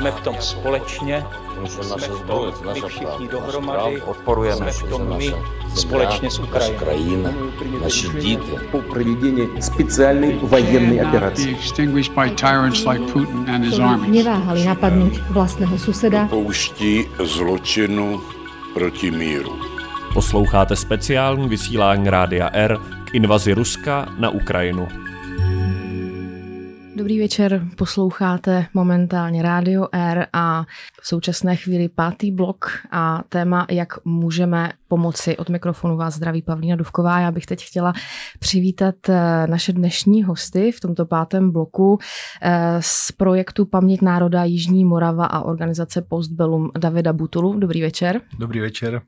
Jsme v tom společně, jsme v tom my všichni dohromady, jsme v tom my společně s Ukrajinou. Naši děti. Po provedení speciální vojenské operace. Neváhali napadnout vlastného suseda. Pouští zločinu proti míru. Posloucháte speciální vysílání Rádia R k invazi Ruska na Ukrajinu. Dobrý večer, posloucháte momentálně Radio R a v současné chvíli pátý blok a téma, jak můžeme pomoci. Od mikrofonu vás zdraví Pavlína Duvková. Já bych teď chtěla přivítat eh, naše dnešní hosty v tomto pátém bloku eh, z projektu Paměť národa Jižní Morava a organizace Postbellum Davida Butulu. Dobrý večer. Dobrý večer.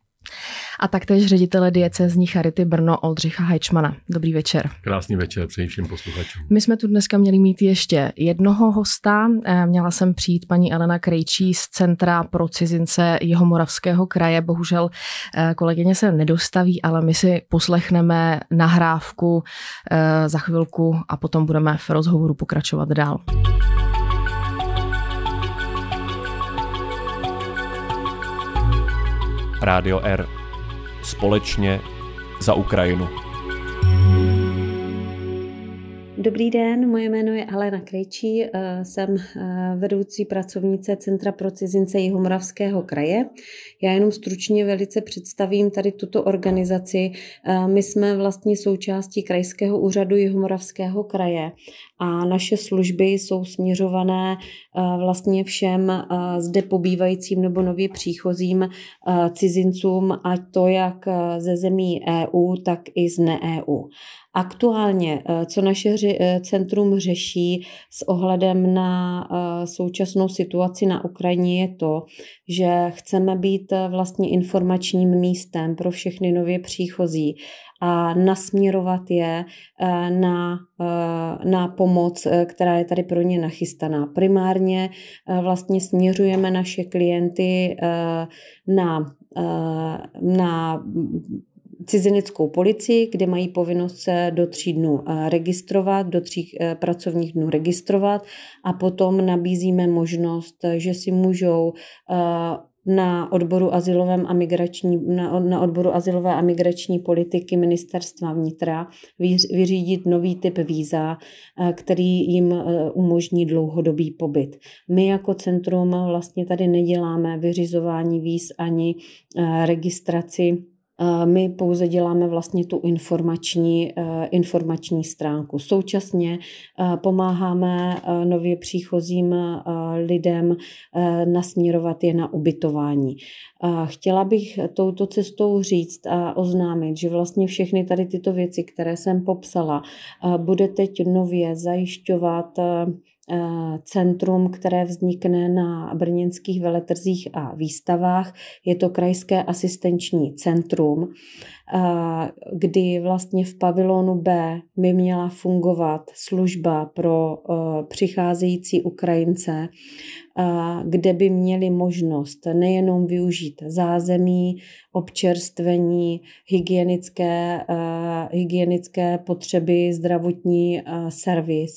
A taktéž ředitele diecezní Charity Brno Oldřicha Hajčmana. Dobrý večer. Krásný večer přeji všem posluchačům. My jsme tu dneska měli mít ještě jednoho hosta. Eh, Měla jsem přijít paní Elena Krejčí z Centra pro cizince Jihomoravského kraje. Bohužel eh, kolegyně se nedostaví, ale my si poslechneme nahrávku eh, za chvilku a potom budeme v rozhovoru pokračovat dál. Rádio R. Společně za Ukrajinu. Dobrý den, moje jméno je Alena Krejčí, eh, jsem eh, vedoucí pracovnice Centra pro cizince Jihomoravského kraje. Já jenom stručně velice představím tady tuto organizaci. Eh, My jsme vlastně součástí Krajského úřadu Jihomoravského kraje a naše služby jsou směřované vlastně všem zde pobývajícím nebo nově příchozím cizincům, ať to jak ze zemí EU, tak i z ne-EU. Aktuálně, co naše ře- centrum řeší s ohledem na současnou situaci na Ukrajině, je to, že chceme být vlastně informačním místem pro všechny nově příchozí a nasměrovat je na, na pomoc, která je tady pro ně nachystaná. Primárně vlastně směřujeme naše klienty na, na cizineckou policii, kde mají povinnost se do tří dnů registrovat, do tří pracovních dnů registrovat a potom nabízíme možnost, že si můžou na odboru azylovém a migrační, na, na odboru azylové a migrační politiky ministerstva vnitra vyřídit nový typ víza, který jim umožní dlouhodobý pobyt. My jako centrum vlastně tady neděláme vyřizování víz ani registraci my pouze děláme vlastně tu informační, informační stránku. Současně pomáháme nově příchozím lidem nasměrovat je na ubytování. Chtěla bych touto cestou říct a oznámit, že vlastně všechny tady tyto věci, které jsem popsala, bude teď nově zajišťovat centrum, které vznikne na brněnských veletrzích a výstavách. Je to krajské asistenční centrum, kdy vlastně v pavilonu B by měla fungovat služba pro přicházející Ukrajince, kde by měli možnost nejenom využít zázemí, občerstvení, hygienické, hygienické potřeby, zdravotní servis,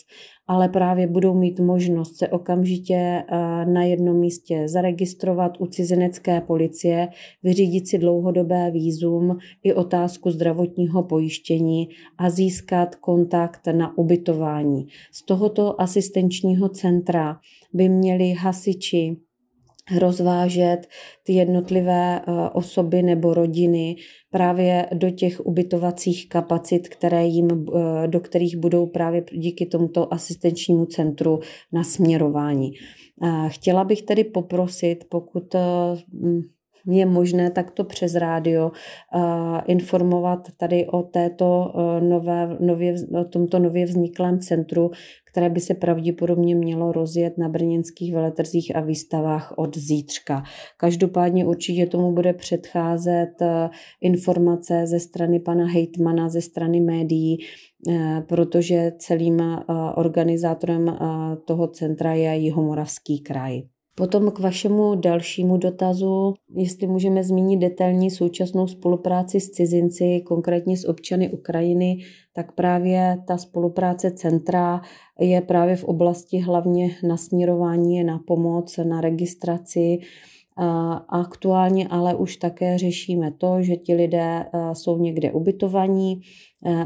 ale právě budou mít možnost se okamžitě na jednom místě zaregistrovat u cizinecké policie, vyřídit si dlouhodobé výzum i otázku zdravotního pojištění a získat kontakt na ubytování. Z tohoto asistenčního centra by měli hasiči rozvážet ty jednotlivé osoby nebo rodiny právě do těch ubytovacích kapacit, které jim, do kterých budou právě díky tomuto asistenčnímu centru nasměrování. Chtěla bych tedy poprosit, pokud je možné takto přes rádio informovat tady o této nové, nově, o tomto nově vzniklém centru, které by se pravděpodobně mělo rozjet na brněnských veletrzích a výstavách od zítřka. Každopádně určitě tomu bude předcházet informace ze strany pana hejtmana, ze strany médií, protože celým organizátorem toho centra je Jihomoravský kraj. Potom k vašemu dalšímu dotazu, jestli můžeme zmínit detailní současnou spolupráci s cizinci, konkrétně s občany Ukrajiny, tak právě ta spolupráce centra je právě v oblasti hlavně nasměrování na pomoc, na registraci. Aktuálně ale už také řešíme to, že ti lidé jsou někde ubytovaní,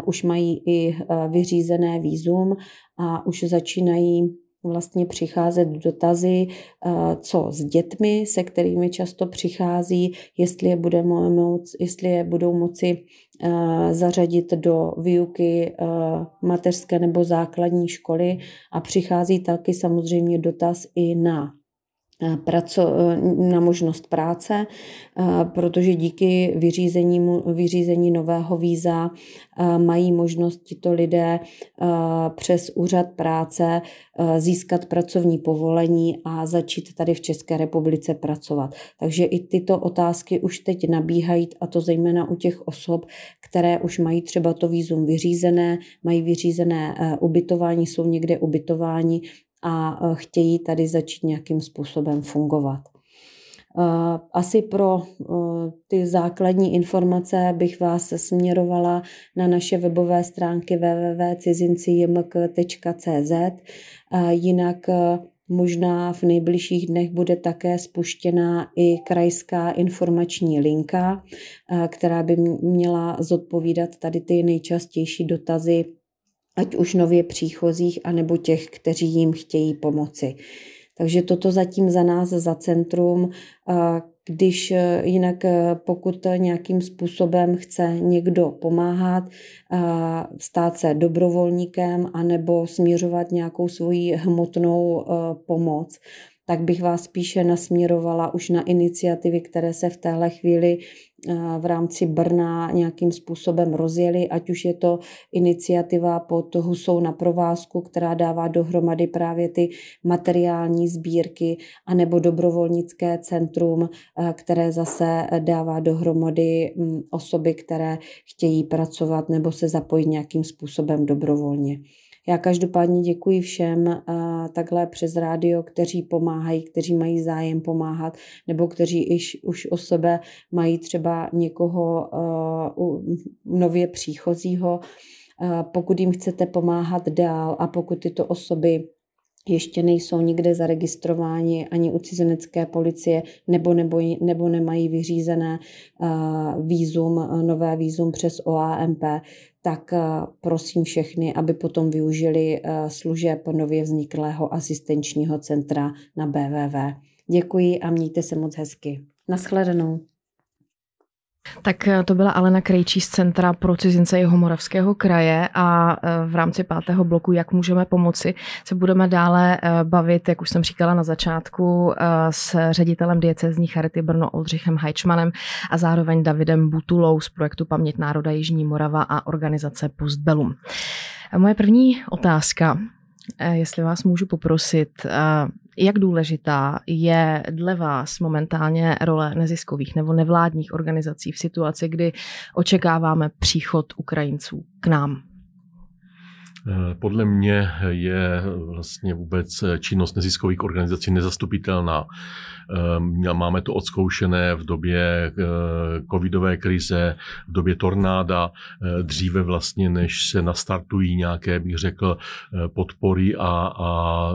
už mají i vyřízené výzum a už začínají vlastně přicházet dotazy, eh, co s dětmi, se kterými často přichází, jestli je, bude moc, jestli je budou moci eh, zařadit do výuky eh, mateřské nebo základní školy. A přichází taky samozřejmě dotaz i na praco, na možnost práce, protože díky vyřízení, vyřízení nového víza mají možnost tito lidé přes úřad práce získat pracovní povolení a začít tady v České republice pracovat. Takže i tyto otázky už teď nabíhají, a to zejména u těch osob, které už mají třeba to výzum vyřízené, mají vyřízené ubytování, jsou někde ubytováni a e, chtějí tady začít nějakým způsobem fungovat. E, asi pro e, ty základní informace bych vás směrovala na naše webové stránky www.cizincijmk.cz. Jinak možná v nejbližších dnech bude také spuštěna i krajská informační linka, která by měla zodpovídat tady ty nejčastější dotazy ať už nově příchozích, anebo těch, kteří jim chtějí pomoci. Takže toto zatím za nás, za centrum, když e, jinak e, pokud nějakým způsobem chce někdo pomáhat, stát se dobrovolníkem anebo směřovat nějakou svoji hmotnou e, pomoc, tak bych vás spíše nasměrovala už na iniciativy, které se v téhle chvíli eh, v rámci Brna nějakým způsobem rozjeli, ať už je to iniciativa pod Husou na provázku, která dává dohromady právě ty materiální sbírky, anebo dobrovolnické centrum, eh, které zase dává dohromady hm, osoby, které chtějí pracovat nebo se zapojit nějakým způsobem dobrovolně. Já každopádně děkuji všem takhle přes rádio, kteří pomáhají, kteří mají zájem pomáhat, nebo kteří iž, už o sebe mají třeba někoho nově příchozího. Pokud jim chcete pomáhat dál a pokud tyto osoby ještě nejsou nikde zaregistrováni ani u cizinecké policie nebo, nebo, nebo nemají vyřízené uh, výzum, nové výzum přes OAMP, tak uh, prosím všechny, aby potom využili uh, služeb nově vzniklého asistenčního centra na BVV. Děkuji a mějte se moc hezky. Naschledanou. Tak eh, to byla Alena Krejčí z Centra pro cizince Jihomoravského kraje a eh, v rámci pátého bloku, jak můžeme pomoci, se budeme dále eh, bavit, jak už jsem říkala na začátku, s ředitelem diecezní Charity Brno Oldřichem Hajčmanem a zároveň Davidem Butulou z projektu Paměť národa Jižní Morava a organizace Postbellum. Moje první otázka, jestli vás můžu poprosit, jak důležitá je dle vás momentálně role neziskových nebo nevládních organizací v situaci, kdy očekáváme příchod Ukrajinců k nám? Eh, podle mě je vlastně vůbec činnost neziskových organizací nezastupitelná. Eh, máme to odzkoušené v době eh, covidové krize, v době tornáda, dříve vlastně, než se nastartují nějaké, bych řekl, podpory a, a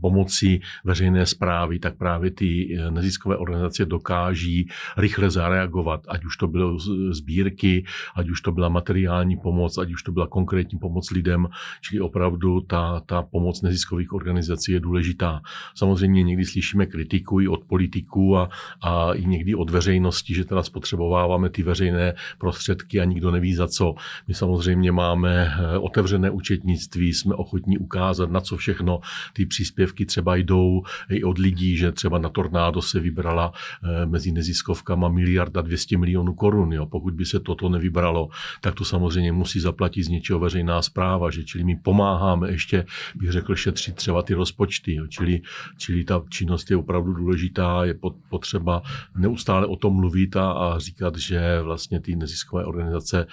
pomoci veřejné zprávy, tak právě ty neziskové organizace dokáží rychle zareagovat, ať už to bylo sbírky, ať už to byla materiální pomoc, ať už to byla konkrétní pomoc lidem, čili opravdu ta, ta pomoc neziskových organizací je důležitá. Samozřejmě někdy slyšíme kritiku i od politiků a, a i někdy od veřejnosti, že teda spotřebováváme ty veřejné prostředky a nikdo neví za co. My samozřejmě máme eh, otevřené účetnictví, jsme ochotní ukázat, na co všechno ty příspěvky třeba jdou i od lidí, že třeba na tornádo se vybrala eh, mezi neziskovkama miliarda 200 milionů korun. Jo. Pokud by se toto nevybralo, tak to samozřejmě musí zaplatit z něčeho veřejná zpráva, že čili my pomáháme ještě, bych řekl, šetřit třeba ty rozpočty, jo. Čili, čili ta činnost je opravdu důležitá, je potřeba neustále o tom mluvit a, a říkat, že vlastně ty neziskové organizace e,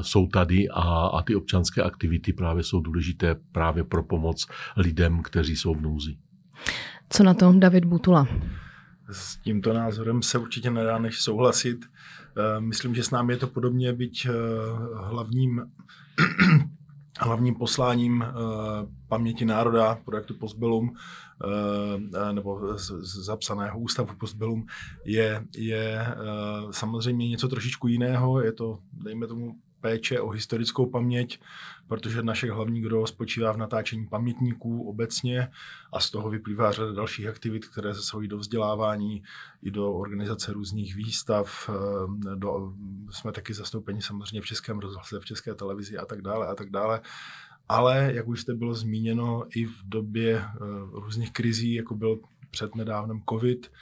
jsou tady a, a ty občanské aktivity právě jsou důležité právě pro pomoc lidem, kteří jsou v nouzi. Co na tom David Butula? S tímto názorem se určitě nedá než souhlasit. Eh, myslím, že s námi je to podobně, byť eh, hlavním, hlavním posláním eh, paměti národa projektu Postbellum nebo zapsaného ústavu Postbellum je, je samozřejmě něco trošičku jiného. Je to, dejme tomu, péče o historickou paměť, protože naše hlavní gro spočívá v natáčení pamětníků obecně a z toho vyplývá řada dalších aktivit, které zasahují do vzdělávání i do organizace různých výstav. Eh, do, jsme taky zastoupeni samozřejmě v Českém rozhlase, v České televizi a tak dále a tak dále. Ale, jak už jste bylo zmíněno, i v době eh, různých krizí, jako byl před nedávnem COVID,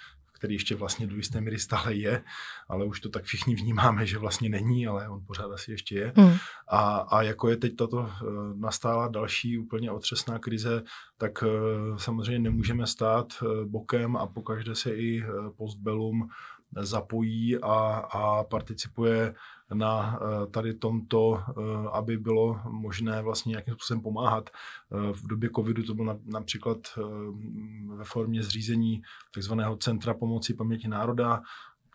který ještě vlastně do jisté míry stále je, ale už to tak všichni vnímáme, že vlastně není, ale on pořád asi ještě je. Mm. A, a jako je teď tato uh, nastála další úplně otřesná krize, tak uh, samozřejmě nemůžeme stát uh, bokem a pokaždé se i postbellum zapojí a, a participuje na eh, tady tomto, eh, aby bylo možné vlastně nějakým způsobem pomáhat. Eh, v době covidu to bylo například ve formě zřízení takzvaného Centra pomoci paměti národa,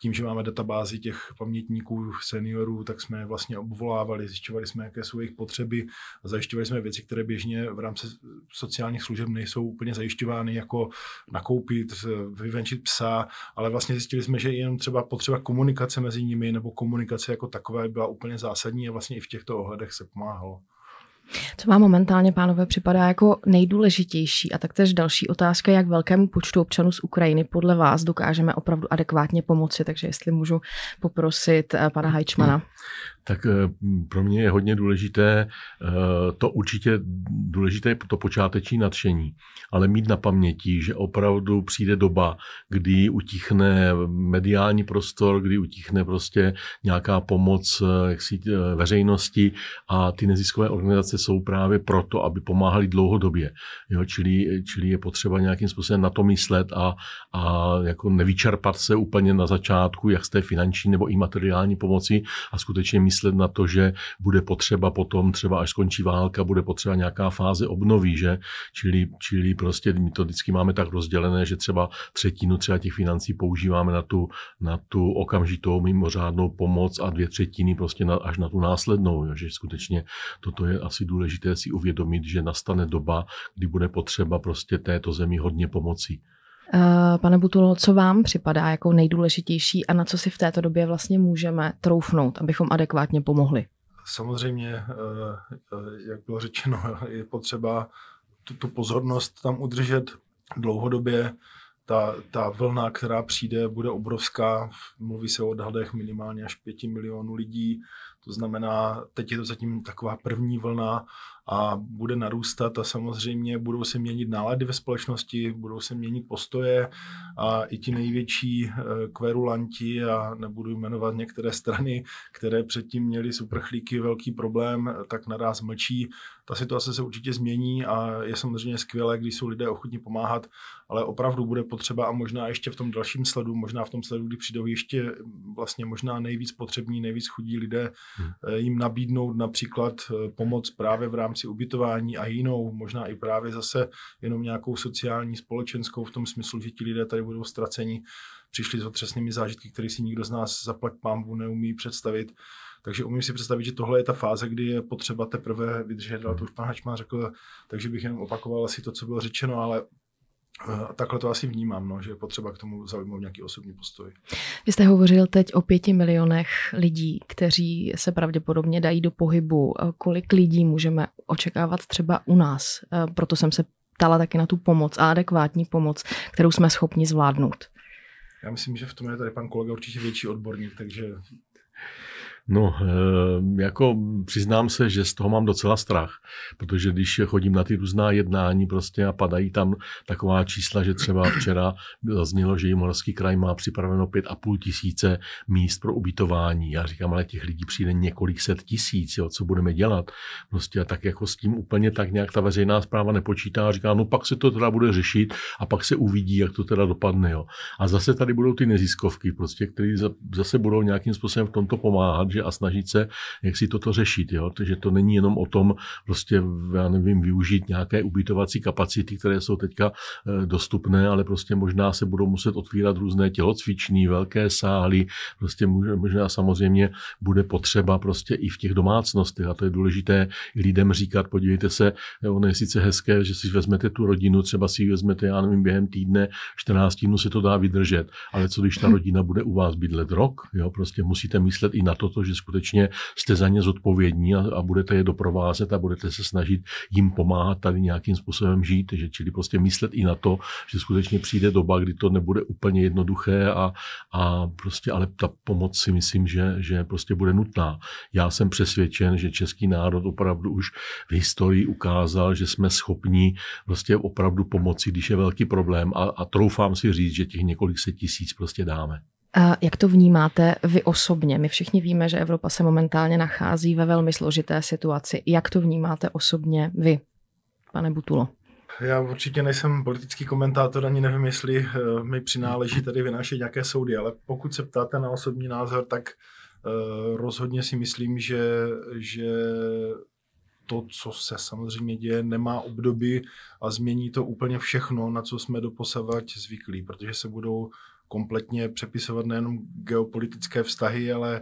tím, že máme databázi těch pamětníků, seniorů, tak jsme vlastně obvolávali, zjišťovali jsme, jaké jsou jejich potřeby a zajišťovali jsme věci, které běžně v rámci sociálních služeb nejsou úplně zajišťovány, jako nakoupit, vyvenčit psa, ale vlastně zjistili jsme, že jen třeba potřeba komunikace mezi nimi nebo komunikace jako takové byla úplně zásadní a vlastně i v těchto ohledech se pomáhalo. Co vám momentálně, pánové, připadá jako nejdůležitější? A taktéž další otázka, jak velkému počtu občanů z Ukrajiny podle vás dokážeme opravdu adekvátně pomoci, takže jestli můžu poprosit eh, pana Hajčmana tak eh, pro mě je hodně důležité eh, to určitě důležité to počáteční nadšení, ale mít na paměti, že opravdu přijde doba, kdy utichne mediální prostor, kdy utichne prostě nějaká pomoc eh, jaksi, veřejnosti a ty neziskové organizace jsou právě proto, aby pomáhali dlouhodobě. Jo, čili, čili je potřeba nějakým způsobem na to myslet a, a jako nevyčerpat se úplně na začátku, jak z té finanční nebo i materiální pomoci a skutečně myslet myslet na to, že bude potřeba potom, třeba až skončí válka, bude potřeba nějaká fáze obnovy, že? Čili, čili prostě my to vždycky máme tak rozdělené, že třeba třetinu třeba těch financí používáme na tu, na tu okamžitou mimořádnou pomoc a dvě třetiny prostě na, až na tu následnou, jo? že skutečně toto je asi důležité si uvědomit, že nastane doba, kdy bude potřeba prostě této zemi hodně pomoci. Eh, pane Butulo, co vám připadá jako nejdůležitější a na co si v této době vlastně můžeme troufnout, abychom adekvátně pomohli? Samozřejmě, eh, eh, jak bylo řečeno, je potřeba tu, tu pozornost tam udržet dlouhodobě. Ta, ta vlna, která přijde, bude obrovská. Mluví se o odhadech minimálně až pěti milionů lidí. To znamená, teď je to zatím taková první vlna a bude narůstat a samozřejmě budou se měnit nálady ve společnosti, budou se měnit postoje a i ti největší eh, kverulanti a nebudu jmenovat některé strany, které předtím měly s uprchlíky velký problém, tak naraz mlčí. Ta situace se určitě změní a je samozřejmě skvělé, když jsou lidé ochotní pomáhat, ale opravdu bude potřeba a možná ještě v tom dalším sledu, možná v tom sledu, kdy přijdou ještě vlastně možná nejvíc potřební, nejvíc chudí lidé, hmm. Eh, jim nabídnout například eh, pomoc právě v rámci ubytování a jinou, možná i právě zase jenom nějakou sociální, společenskou v tom smyslu, že ti lidé tady budou ztraceni, přišli s otřesnými zážitky, které si nikdo z nás zaplať pámbu neumí představit. Takže umím si představit, že tohle je ta fáze, kdy je potřeba teprve vydržet, ale to už pan Hačman řekl, takže bych jenom opakoval asi to, co bylo řečeno, ale takhle to asi vnímám, no, že je potřeba k tomu zaujmout nějaký osobní postoj. Vy jste hovořil teď o pěti milionech lidí, kteří se pravděpodobně dají do pohybu. Kolik lidí můžeme očekávat třeba u nás? Eh, proto jsem se ptala taky na tu pomoc a adekvátní pomoc, kterou jsme schopni zvládnout. Já myslím, že v tom je tady pan kolega určitě větší odborník, takže No, eh, jako přiznám se, že z toho mám docela strach, protože když chodím na ty různá jednání prostě a padají tam taková čísla, že třeba včera zaznělo, že Jimoravský kraj má připraveno pět a půl tisíce míst pro ubytování. Já říkám, ale těch lidí přijde několik set tisíc, jo, co budeme dělat. Prostě a tak jako s tím úplně tak nějak ta veřejná zpráva nepočítá a říká, no pak se to teda bude řešit a pak se uvidí, jak to teda dopadne. Jo. A zase tady budou ty neziskovky, prostě, které zase budou nějakým způsobem v tomto pomáhat, pomůže a snažit se, jak si toto řešit. Jo? Takže to není jenom o tom prostě, já nevím, využít nějaké ubytovací kapacity, které jsou teďka eh, dostupné, ale prostě možná se budou muset otvírat různé tělocviční, velké sály, prostě možná samozřejmě bude potřeba prostě i v těch domácnostech a to je důležité i lidem říkat, podívejte se, ono je sice hezké, že si vezmete tu rodinu, třeba si ji vezmete, já nevím, během týdne, 14 dnů se to dá vydržet, ale co když ta rodina bude u vás bydlet rok, jo, prostě musíte myslet i na to, že skutečně jste za ně zodpovědní a, a budete je doprovázet a budete se snažit jim pomáhat tady nějakým způsobem žít, že čili prostě myslet i na to, že skutečně přijde doba, kdy to nebude úplně jednoduché a, a prostě, ale ta pomoc si myslím, že, že prostě bude nutná. Já jsem přesvědčen, že český národ opravdu už v historii ukázal, že jsme schopni prostě opravdu pomoci, když je velký problém a, a troufám si říct, že těch několik set tisíc prostě dáme. Jak to vnímáte vy osobně? My všichni víme, že Evropa se momentálně nachází ve velmi složité situaci. Jak to vnímáte osobně vy, pane Butulo? Já určitě nejsem politický komentátor, ani nevím, jestli uh, mi přináleží tady vynášet nějaké soudy, ale pokud se ptáte na osobní názor, tak uh, rozhodně si myslím, že, že to, co se samozřejmě děje, nemá obdoby a změní to úplně všechno, na co jsme doposavať zvyklí, protože se budou kompletně přepisovat nejenom geopolitické vztahy, ale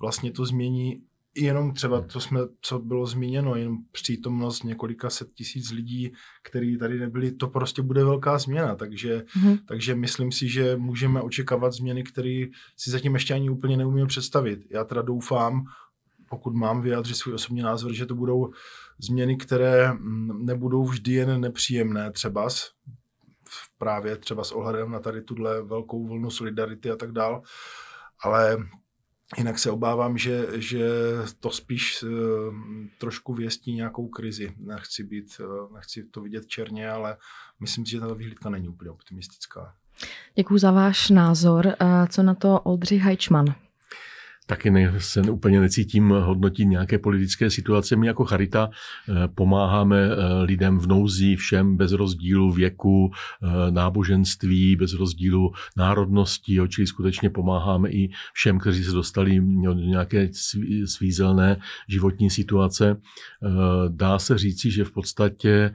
vlastně to změní jenom třeba, to jsme, co bylo zmíněno, jen přítomnost několika set tisíc lidí, kteří tady nebyli, to prostě bude velká změna, takže, mm-hmm. takže myslím si, že můžeme očekávat změny, které si zatím ještě ani úplně neumíme představit. Já teda doufám, pokud mám vyjádřit svůj osobní názor, že to budou změny, které mm, nebudou vždy jen nepříjemné třeba, právě třeba s ohledem na tady tuhle velkou vlnu solidarity a tak dál, ale jinak se obávám, že, že to spíš uh, trošku věstí nějakou krizi. Nechci, být, uh, nechci to vidět černě, ale myslím si, že ta výhlídka není úplně optimistická. Děkuji za váš názor. Uh, co na to Oldřich Hajčman? Taky ne, se úplně necítím hodnotit nějaké politické situace. My jako Charita eh, pomáháme eh, lidem v nouzi, všem bez rozdílu věku, eh, náboženství, bez rozdílu národnosti, čili skutečně pomáháme i všem, kteří se dostali do nějaké svízelné životní situace. Dá se říci, že v podstatě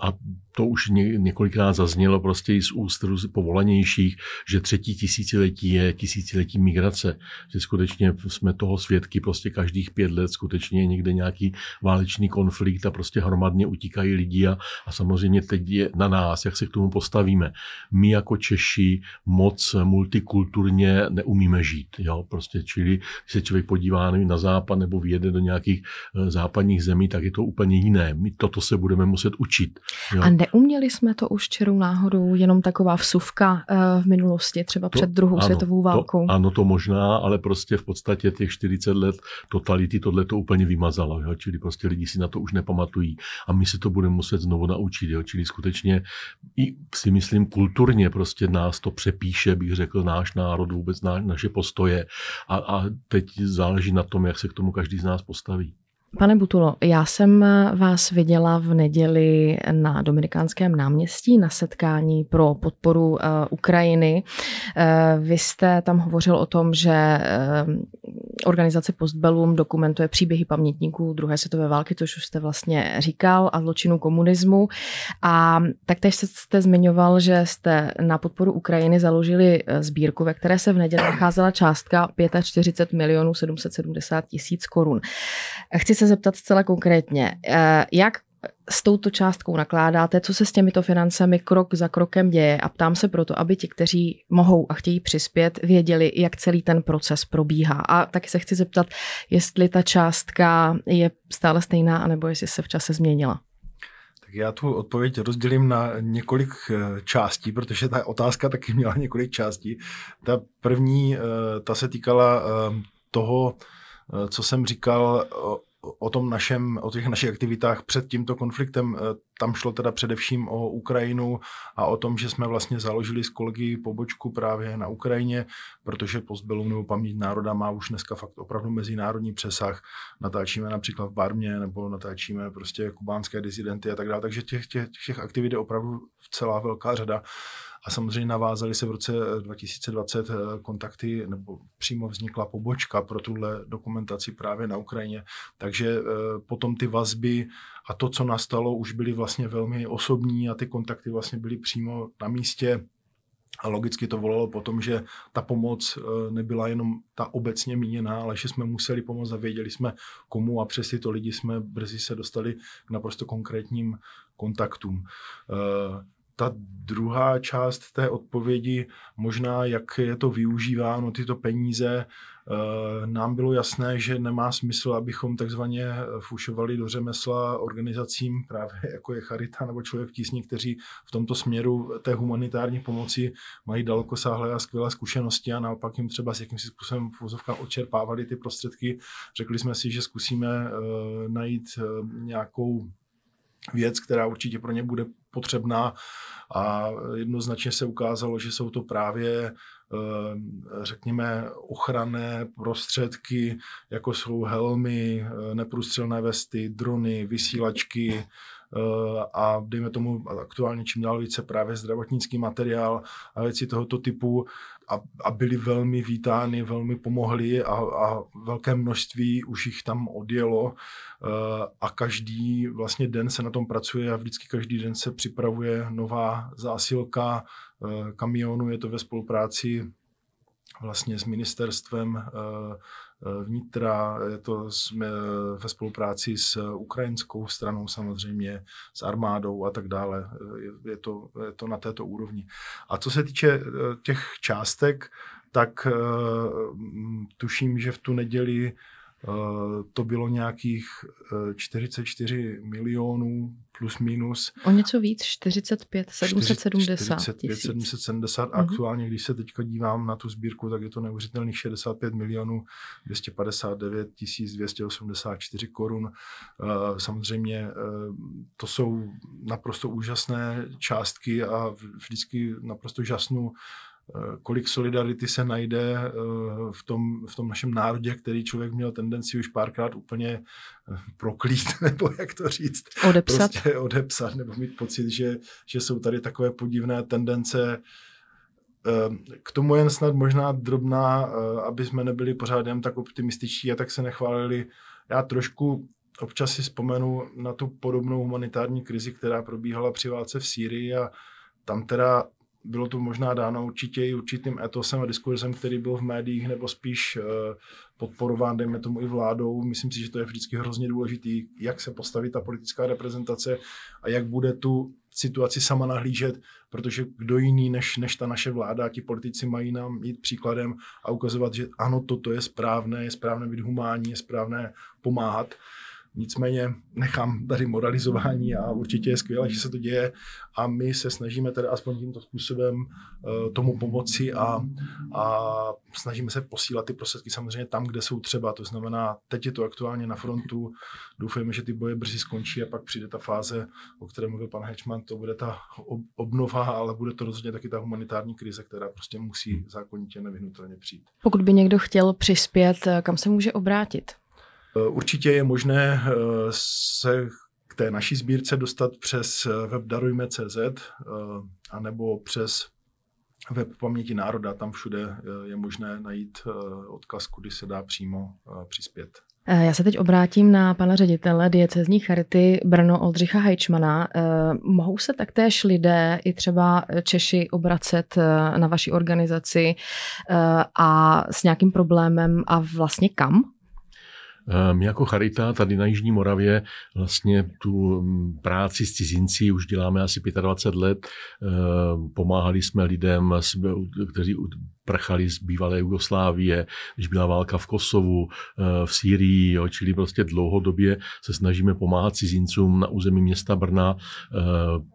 a to už ně, několikrát zaznělo prostě i z úst povolanějších, že třetí tisíciletí je tisíciletí migrace. Že skutečně jsme toho svědky prostě každých pět let skutečně je někde nějaký válečný konflikt a prostě hromadně utíkají lidi a, a samozřejmě teď je na nás, jak se k tomu postavíme. My jako Češi moc multikulturně neumíme žít. Jo? Prostě, čili když se člověk podívá nevím, na západ nebo vyjede do nějakých eh, západních zemí, tak je to úplně jiné. My toto se budeme muset učit. Jo? Neuměli jsme to už čerou náhodou, jenom taková vsuvka eh, v minulosti, třeba to, před druhou ano, světovou válkou. To, ano, to možná, ale prostě v podstatě těch 40 let totality tohle to úplně vymazalo, jo? čili prostě lidi si na to už nepamatují a my se to budeme muset znovu naučit, jo? čili skutečně i si myslím kulturně prostě nás to přepíše, bych řekl, náš národ, vůbec na, naše postoje a, a teď záleží na tom, jak se k tomu každý z nás postaví. Pane Butulo, já jsem vás viděla v neděli na Dominikánském náměstí na setkání pro podporu uh, Ukrajiny. Uh, vy jste tam hovořil o tom, že uh, organizace Postbellum dokumentuje příběhy pamětníků druhé světové války, což už jste vlastně říkal, a zločinu komunismu. A taktéž jste zmiňoval, že jste na podporu Ukrajiny založili sbírku, ve které se v neděli nacházela částka 45 milionů 770 tisíc korun. Chci se se zeptat zcela konkrétně, eh, jak s touto částkou nakládáte, co se s těmito financemi krok za krokem děje a ptám se proto, aby ti, kteří mohou a chtějí přispět, věděli, jak celý ten proces probíhá. A taky se chci zeptat, jestli ta částka je stále stejná, anebo jestli se v čase změnila. Tak já tu odpověď rozdělím na několik eh, částí, protože ta otázka taky měla několik částí. Ta první, eh, ta se týkala toho, co jsem říkal o tom našem, o těch našich aktivitách před tímto konfliktem. Eh, tam šlo teda především o Ukrajinu a o tom, že jsme vlastně založili s kolegy pobočku právě na Ukrajině, protože Postbellum nebo Paměť národa má už dneska fakt opravdu mezinárodní přesah. Natáčíme například v Barmě nebo natáčíme prostě kubánské dizidenty a tak dále. Takže těch, těch, těch aktivit je opravdu celá velká řada. A samozřejmě navázali se v roce 2020 kontakty, nebo přímo vznikla pobočka pro tuhle dokumentaci právě na Ukrajině. Takže potom ty vazby a to, co nastalo, už byly vlastně velmi osobní a ty kontakty vlastně byly přímo na místě. A logicky to volalo potom, že ta pomoc eh, nebyla jenom ta obecně míněná, ale že jsme museli pomoct a věděli jsme komu a přes tyto lidi jsme brzy se dostali k naprosto konkrétním kontaktům. Eh, ta druhá část té odpovědi, možná jak je to využíváno, tyto peníze, Eh, nám bylo jasné, že nemá smysl, abychom takzvaně fušovali do řemesla organizacím, právě jako je Charita nebo Člověk v tísni, kteří v tomto směru té humanitární pomoci mají dalekosáhlé a skvělé zkušenosti a naopak jim třeba s jakýmsi způsobem v vozovkách odčerpávali ty prostředky. Řekli jsme si, že zkusíme uh, najít nějakou věc, která určitě pro ně bude potřebná. A jednoznačně se ukázalo, že jsou to právě Eh, řekněme, ochranné prostředky, jako jsou helmy, eh, neprůstřelné vesty, drony, vysílačky a dejme tomu aktuálně čím dál více právě zdravotnický materiál a věci tohoto typu a, a byly velmi vítány, velmi pomohly a, a velké množství už jich tam odjelo. A každý vlastně den se na tom pracuje a vždycky každý den se připravuje nová zásilka kamionu, je to ve spolupráci vlastně s ministerstvem eh, eh, vnitra, je to jsme ve spolupráci s ukrajinskou stranou samozřejmě, s armádou a tak dále. Je to, je to na této úrovni. A co se týče eh, těch částek, tak tuším, že v tu neděli Eh, to bylo nějakých 44 eh, milionů plus minus. O něco víc, 45, 770 45, 770 uh-huh. aktuálně, když se teďka dívám na tu sbírku, tak je to neuvěřitelných 65 milionů 259 284 korun. Eh, samozřejmě to jsou naprosto úžasné částky a vždycky naprosto žasnu Eh, kolik solidarity se najde eh, v tom, v tom našem národě, který člověk měl tendenci už párkrát úplně eh, proklít, nebo jak to říct. Odepsat. Prostě odepsat, nebo mít pocit, že, že jsou tady takové podivné tendence. K tomu jen snad možná drobná, aby jsme nebyli pořád jen tak optimističtí a tak se nechválili. Já trošku občas si vzpomenu na tu podobnou humanitární krizi, která probíhala při válce v Sýrii a tam teda bylo to možná dáno určitě i určitým etosem a diskurzem, který byl v médiích nebo spíš uh, podporován, dejme tomu i vládou. Myslím si, že to je vždycky hrozně důležitý, jak se postaví ta politická reprezentace a jak bude tu situaci sama nahlížet, protože kdo jiný než, než ta naše vláda, ti politici mají nám jít příkladem a ukazovat, že ano, toto je správné, je správné být humánní, je správné pomáhat. Nicméně nechám tady moralizování a určitě je skvělé, že se to děje a my se snažíme tedy aspoň tímto způsobem uh, tomu pomoci a, a snažíme se posílat ty prostředky samozřejmě tam, kde jsou třeba. To znamená, teď je to aktuálně na frontu, doufejme, že ty boje brzy skončí a pak přijde ta fáze, o které mluvil pan Hečman, to bude ta obnova, ale bude to rozhodně taky ta humanitární krize, která prostě musí zákonitě nevyhnutelně přijít. Pokud by někdo chtěl přispět, kam se může obrátit? Eh, určitě je možné eh, se k té naší sbírce dostat přes eh, web darujme.cz anebo přes web Paměti národa. Tam všude je možné najít odkaz, kudy se dá přímo přispět. Já se teď obrátím na pana ředitele diecezní charity Brno Oldřicha Hajčmana. Mohou se taktéž lidé, i třeba Češi, obracet na vaši organizaci a s nějakým problémem a vlastně kam? My ehm, jako Charita tady na Jižní Moravě vlastně tu mm, práci s cizinci už děláme asi 25 let. Ehm, pomáhali jsme lidem, kteří prchali z bývalé Jugoslávie, když byla válka v Kosovu, eh, v Sýrii, jo, čili prostě dlouhodobě se snažíme pomáhat cizincům na území města Brna, eh,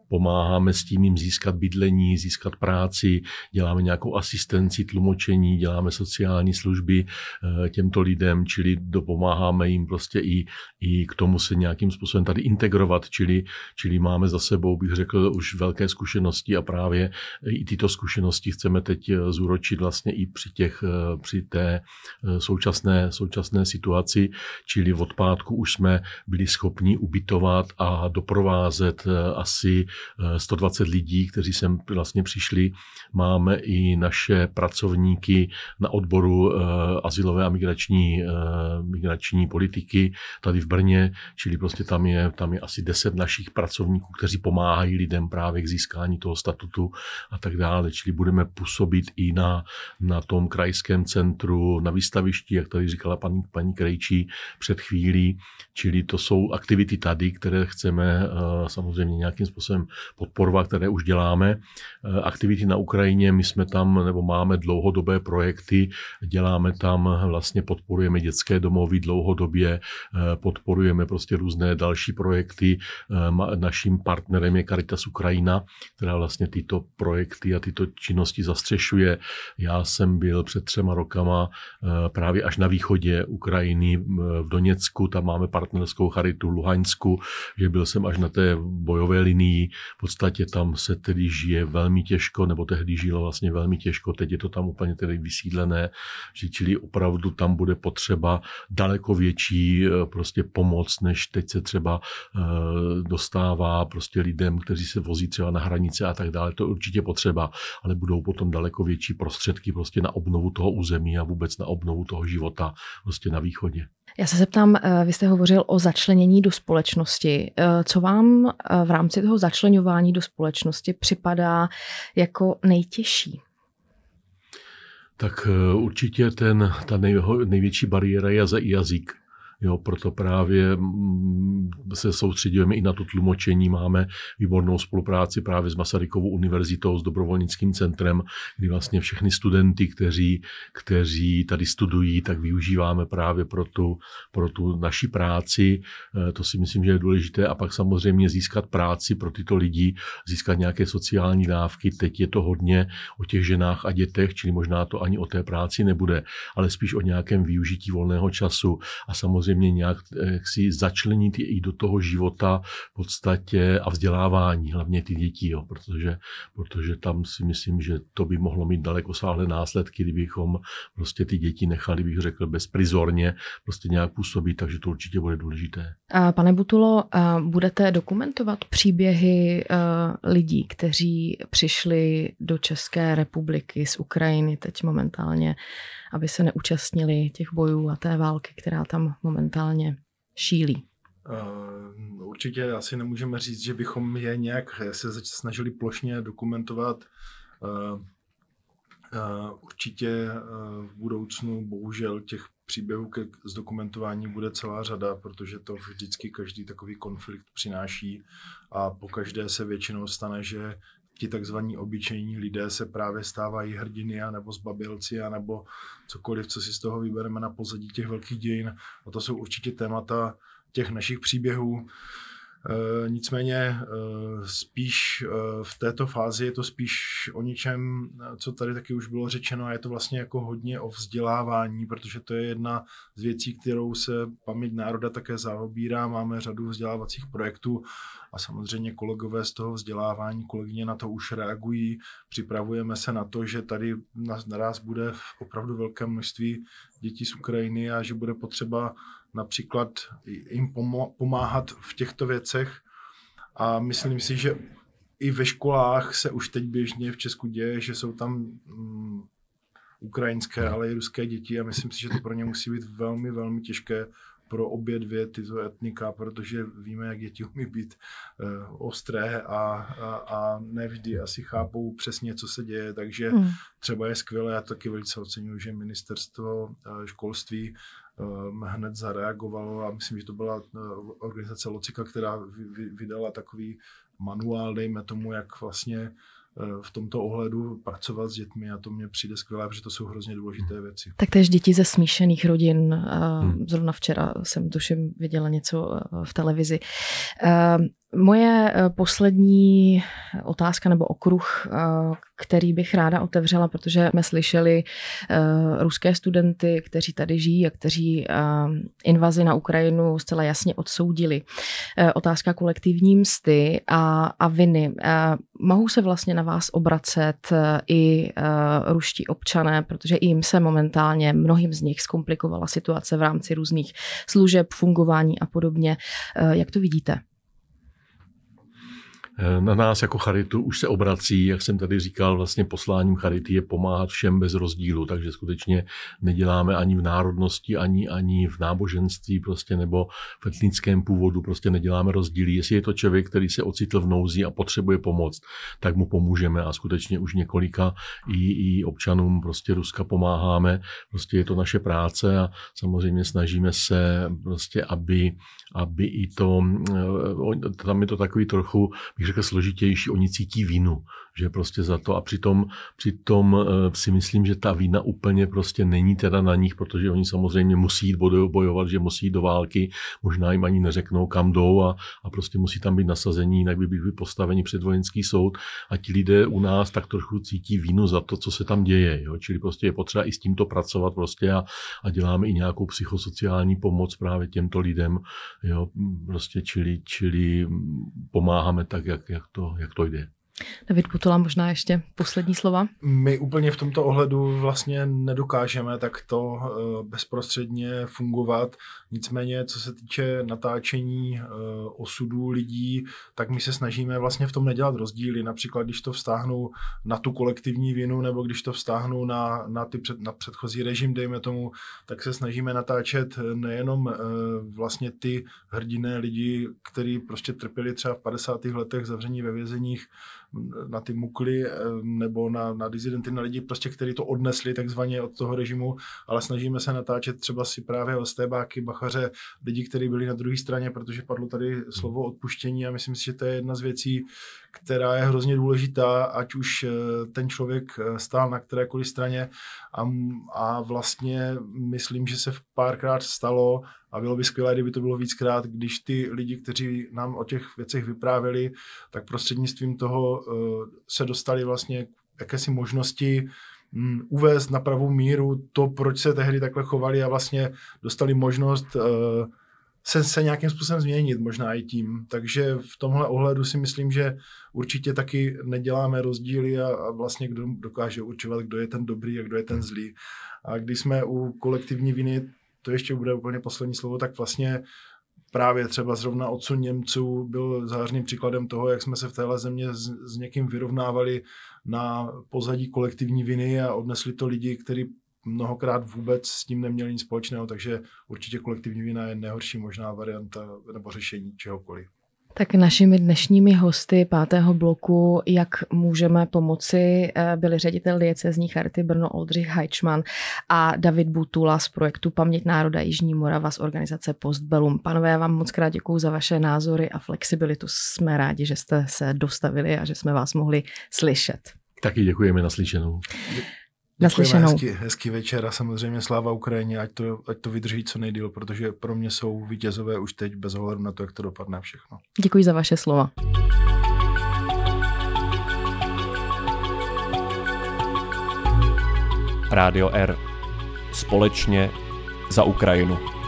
pomáháme s tím jim získat bydlení, získat práci, děláme nějakou asistenci, tlumočení, děláme sociální služby eh, těmto lidem, čili dopomáháme jim prostě i, i k tomu se nějakým způsobem tady integrovat, čili, čili máme za sebou, bych řekl, už velké zkušenosti a právě i tyto zkušenosti chceme teď zúročit vlastně i při, těch, při té současné, současné situaci, čili od pátku už jsme byli schopni ubytovat a doprovázet asi 120 lidí, kteří sem vlastně přišli. Máme i naše pracovníky na odboru asilové a migrační, migrační politiky tady v Brně, čili prostě tam je, tam je asi 10 našich pracovníků, kteří pomáhají lidem právě k získání toho statutu a tak dále. Čili budeme působit i na, na tom krajském centru, na výstavišti, jak tady říkala paní, paní Krejčí před chvílí. Čili to jsou aktivity tady, které chceme uh, samozřejmě nějakým způsobem podporovat, které už děláme. Uh, aktivity na Ukrajině, my jsme tam, nebo máme dlouhodobé projekty, děláme tam, vlastně podporujeme dětské domovy dlouhodobě, uh, podporujeme prostě různé další projekty. Naším partnerem je Caritas Ukrajina, která vlastně tyto projekty a tyto činnosti zastřešuje. Já jsem byl před třema rokama eh, právě až na východě Ukrajiny v Doněcku, tam máme partnerskou charitu v Luhaňsku, že byl jsem až na té bojové linii. V podstatě tam se tedy žije velmi těžko, nebo tehdy žilo vlastně velmi těžko, teď je to tam úplně tedy vysídlené, že čili opravdu tam bude potřeba daleko větší eh, prostě pomoc, než teď se třeba eh, dostává prostě lidem, kteří se vozí třeba na hranice a tak dále. To je určitě potřeba, ale budou potom daleko větší prostředky prostě na obnovu toho území a vůbec na obnovu toho života prostě na východě. Já se zeptám, eh, vy jste hovořil o začlenění do společnosti. Eh, co vám eh, v rámci toho začlenování do společnosti připadá jako nejtěžší? Tak určitě ten, ta nej, největší bariéra je jazyk. Jo, proto právě mm, se soustředujeme i na to tlumočení. Máme výbornou spolupráci právě s Masarykovou univerzitou, s dobrovolnickým centrem, kdy vlastně všechny studenty, kteří, kteří tady studují, tak využíváme právě pro tu, pro tu naši práci. Eh, to si myslím, že je důležité. A pak samozřejmě získat práci pro tyto lidi, získat nějaké sociální dávky. Teď je to hodně o těch ženách a dětech, čili možná to ani o té práci nebude, ale spíš o nějakém využití volného času. A samozřejmě samozřejmě nějak jak si začlenit i do toho života v podstatě a vzdělávání, hlavně ty děti, jo, protože, protože tam si myslím, že to by mohlo mít dalekosáhlé následky, kdybychom prostě ty děti nechali, bych řekl, bezprizorně prostě nějak působit, takže to určitě bude důležité. Pane Butulo, budete dokumentovat příběhy lidí, kteří přišli do České republiky z Ukrajiny teď momentálně aby se neúčastnili těch bojů a té války, která tam momentálně šílí. Uh, určitě asi nemůžeme říct, že bychom je nějak se snažili plošně dokumentovat. Uh, uh, určitě v budoucnu bohužel těch příběhů ke zdokumentování bude celá řada, protože to vždycky každý takový konflikt přináší a po každé se většinou stane, že ti takzvaní obyčejní lidé se právě stávají hrdiny a nebo zbabělci a nebo cokoliv, co si z toho vybereme na pozadí těch velkých dějin. A to jsou určitě témata těch našich příběhů. E, nicméně e, spíš e, v této fázi je to spíš o něčem, co tady taky už bylo řečeno, a je to vlastně jako hodně o vzdělávání, protože to je jedna z věcí, kterou se paměť národa také zaobírá. Máme řadu vzdělávacích projektů a samozřejmě kolegové z toho vzdělávání, kolegyně na to už reagují. Připravujeme se na to, že tady naraz bude opravdu velké množství dětí z Ukrajiny a že bude potřeba například jim pomáhat v těchto věcech. A myslím si, že i ve školách se už teď běžně v Česku děje, že jsou tam um, ukrajinské, ale i ruské děti a myslím si, že to pro ně musí být velmi, velmi těžké pro obě dvě tyto etnika, protože víme, jak děti umí být uh, ostré a, a, a nevždy asi chápou přesně, co se děje, takže hmm. třeba je skvělé, já taky velice oceňuji, že ministerstvo uh, školství hned zareagovalo a myslím, že to byla uh, organizace Locika, která vy, vy, vydala takový manuál, dejme tomu, jak vlastně Eh, v tomto ohledu pracovat s dětmi a to mě přijde skvělé, protože to jsou hrozně důležité hmm. věci. Tak tež děti ze smíšených rodin. Hmm. Zrovna včera jsem tuším viděla něco eh, v televizi. Moje eh, poslední otázka nebo okruh, eh, který bych ráda otevřela, protože jsme slyšeli eh, ruské studenty, kteří tady žijí a kteří invazi na Ukrajinu zcela jasně odsoudili. Otázka kolektivní msty a, a viny. Mohou se vlastně na vás obracet i ruští občané, protože jim se momentálně mnohým z nich zkomplikovala situace v rámci různých služeb, fungování a podobně. Jak to vidíte? Eh, na nás jako charitu už se obrací, jak jsem tady říkal, vlastně posláním charity je pomáhat všem bez rozdílu, takže skutečně neděláme ani v národnosti, ani, ani v náboženství prostě nebo v etnickém původu, prostě neděláme rozdíly. Jestli je to člověk, který se ocitl v nouzi a potřebuje pomoc, tak mu pomůžeme a skutečně už několika i, i občanům prostě Ruska pomáháme. Prostě je to naše práce a samozřejmě snažíme se prostě, aby, aby i to, eh, tam je to takový trochu, bych řekl, složitější, oni cítí vinu, že prostě za to a přitom, přitom eh, si myslím, že ta vína úplně prostě není teda na nich, protože oni samozřejmě musí bojovat, že musí do války, možná jim ani neřeknou, kam jdou a, a prostě musí tam být nasazení, jinak by byli postaveni před vojenský soud a ti lidé u nás tak trochu cítí vínu za to, co se tam děje, jo? čili prostě je potřeba i s tímto pracovat prostě a, a děláme i nějakou psychosociální pomoc právě těmto lidem, jo? prostě čili, čili pomáháme tak, jak, jak, to, jak to jde. David Putula, možná ještě poslední slova. My úplně v tomto ohledu vlastně nedokážeme takto eh, bezprostředně fungovat. Nicméně, co se týče natáčení eh, osudů lidí, tak my se snažíme vlastně v tom nedělat rozdíly. Například, když to vztáhnu na tu kolektivní vinu, nebo když to vztáhnu na, na, ty před, na předchozí režim, dejme tomu, tak se snažíme natáčet nejenom eh, vlastně ty hrdiné lidi, kteří prostě trpěli třeba v 50. letech zavření ve vězeních, na ty mukly eh, nebo na, na dizidenty, na lidi, prostě, kteří to odnesli takzvaně od toho režimu, ale snažíme se natáčet třeba si právě stébáky, bachaře, lidi, kteří byli na druhé straně, protože padlo tady slovo odpuštění a myslím si, že to je jedna z věcí, která je hrozně důležitá, ať už eh, ten člověk eh, stál na kterékoliv straně. A, a vlastně myslím, že se párkrát stalo a bylo by skvělé, kdyby to bylo víckrát, když ty lidi, kteří nám o těch věcech vyprávěli, tak prostřednictvím toho uh, se dostali vlastně jakési možnosti um, uvést na pravou míru to, proč se tehdy takhle chovali a vlastně dostali možnost se, se nějakým způsobem změnit, možná i tím. Takže v tomhle ohledu si myslím, že určitě taky neděláme rozdíly a, a vlastně kdo dokáže určovat, kdo je ten dobrý a kdo je ten zlý. A když jsme u kolektivní viny, to ještě bude úplně poslední slovo, tak vlastně právě třeba zrovna odsun Němců byl zářným příkladem toho, jak jsme se v téhle země s, s někým vyrovnávali na pozadí kolektivní viny a odnesli to lidi, kteří mnohokrát vůbec s tím neměli nic společného, takže určitě kolektivní vina je nejhorší možná varianta nebo řešení čehokoliv. Tak našimi dnešními hosty pátého bloku, jak můžeme pomoci, eh, byli ředitel diecezní charity Brno Oldřich Hajčman a David Butula z projektu Paměť národa Jižní Morava z organizace Postbellum. Panové, já vám moc krát děkuji za vaše názory a flexibilitu. Jsme rádi, že jste se dostavili a že jsme vás mohli slyšet. Taky děkujeme naslyšenou. Naslyšenou. Hezký, hezký večer a samozřejmě sláva Ukrajině, ať to, ať to vydrží co nejdíl, protože pro mě jsou vítězové už teď bez ohledu na to, jak to dopadne všechno. Děkuji za vaše slova. Rádio R. Společně za Ukrajinu.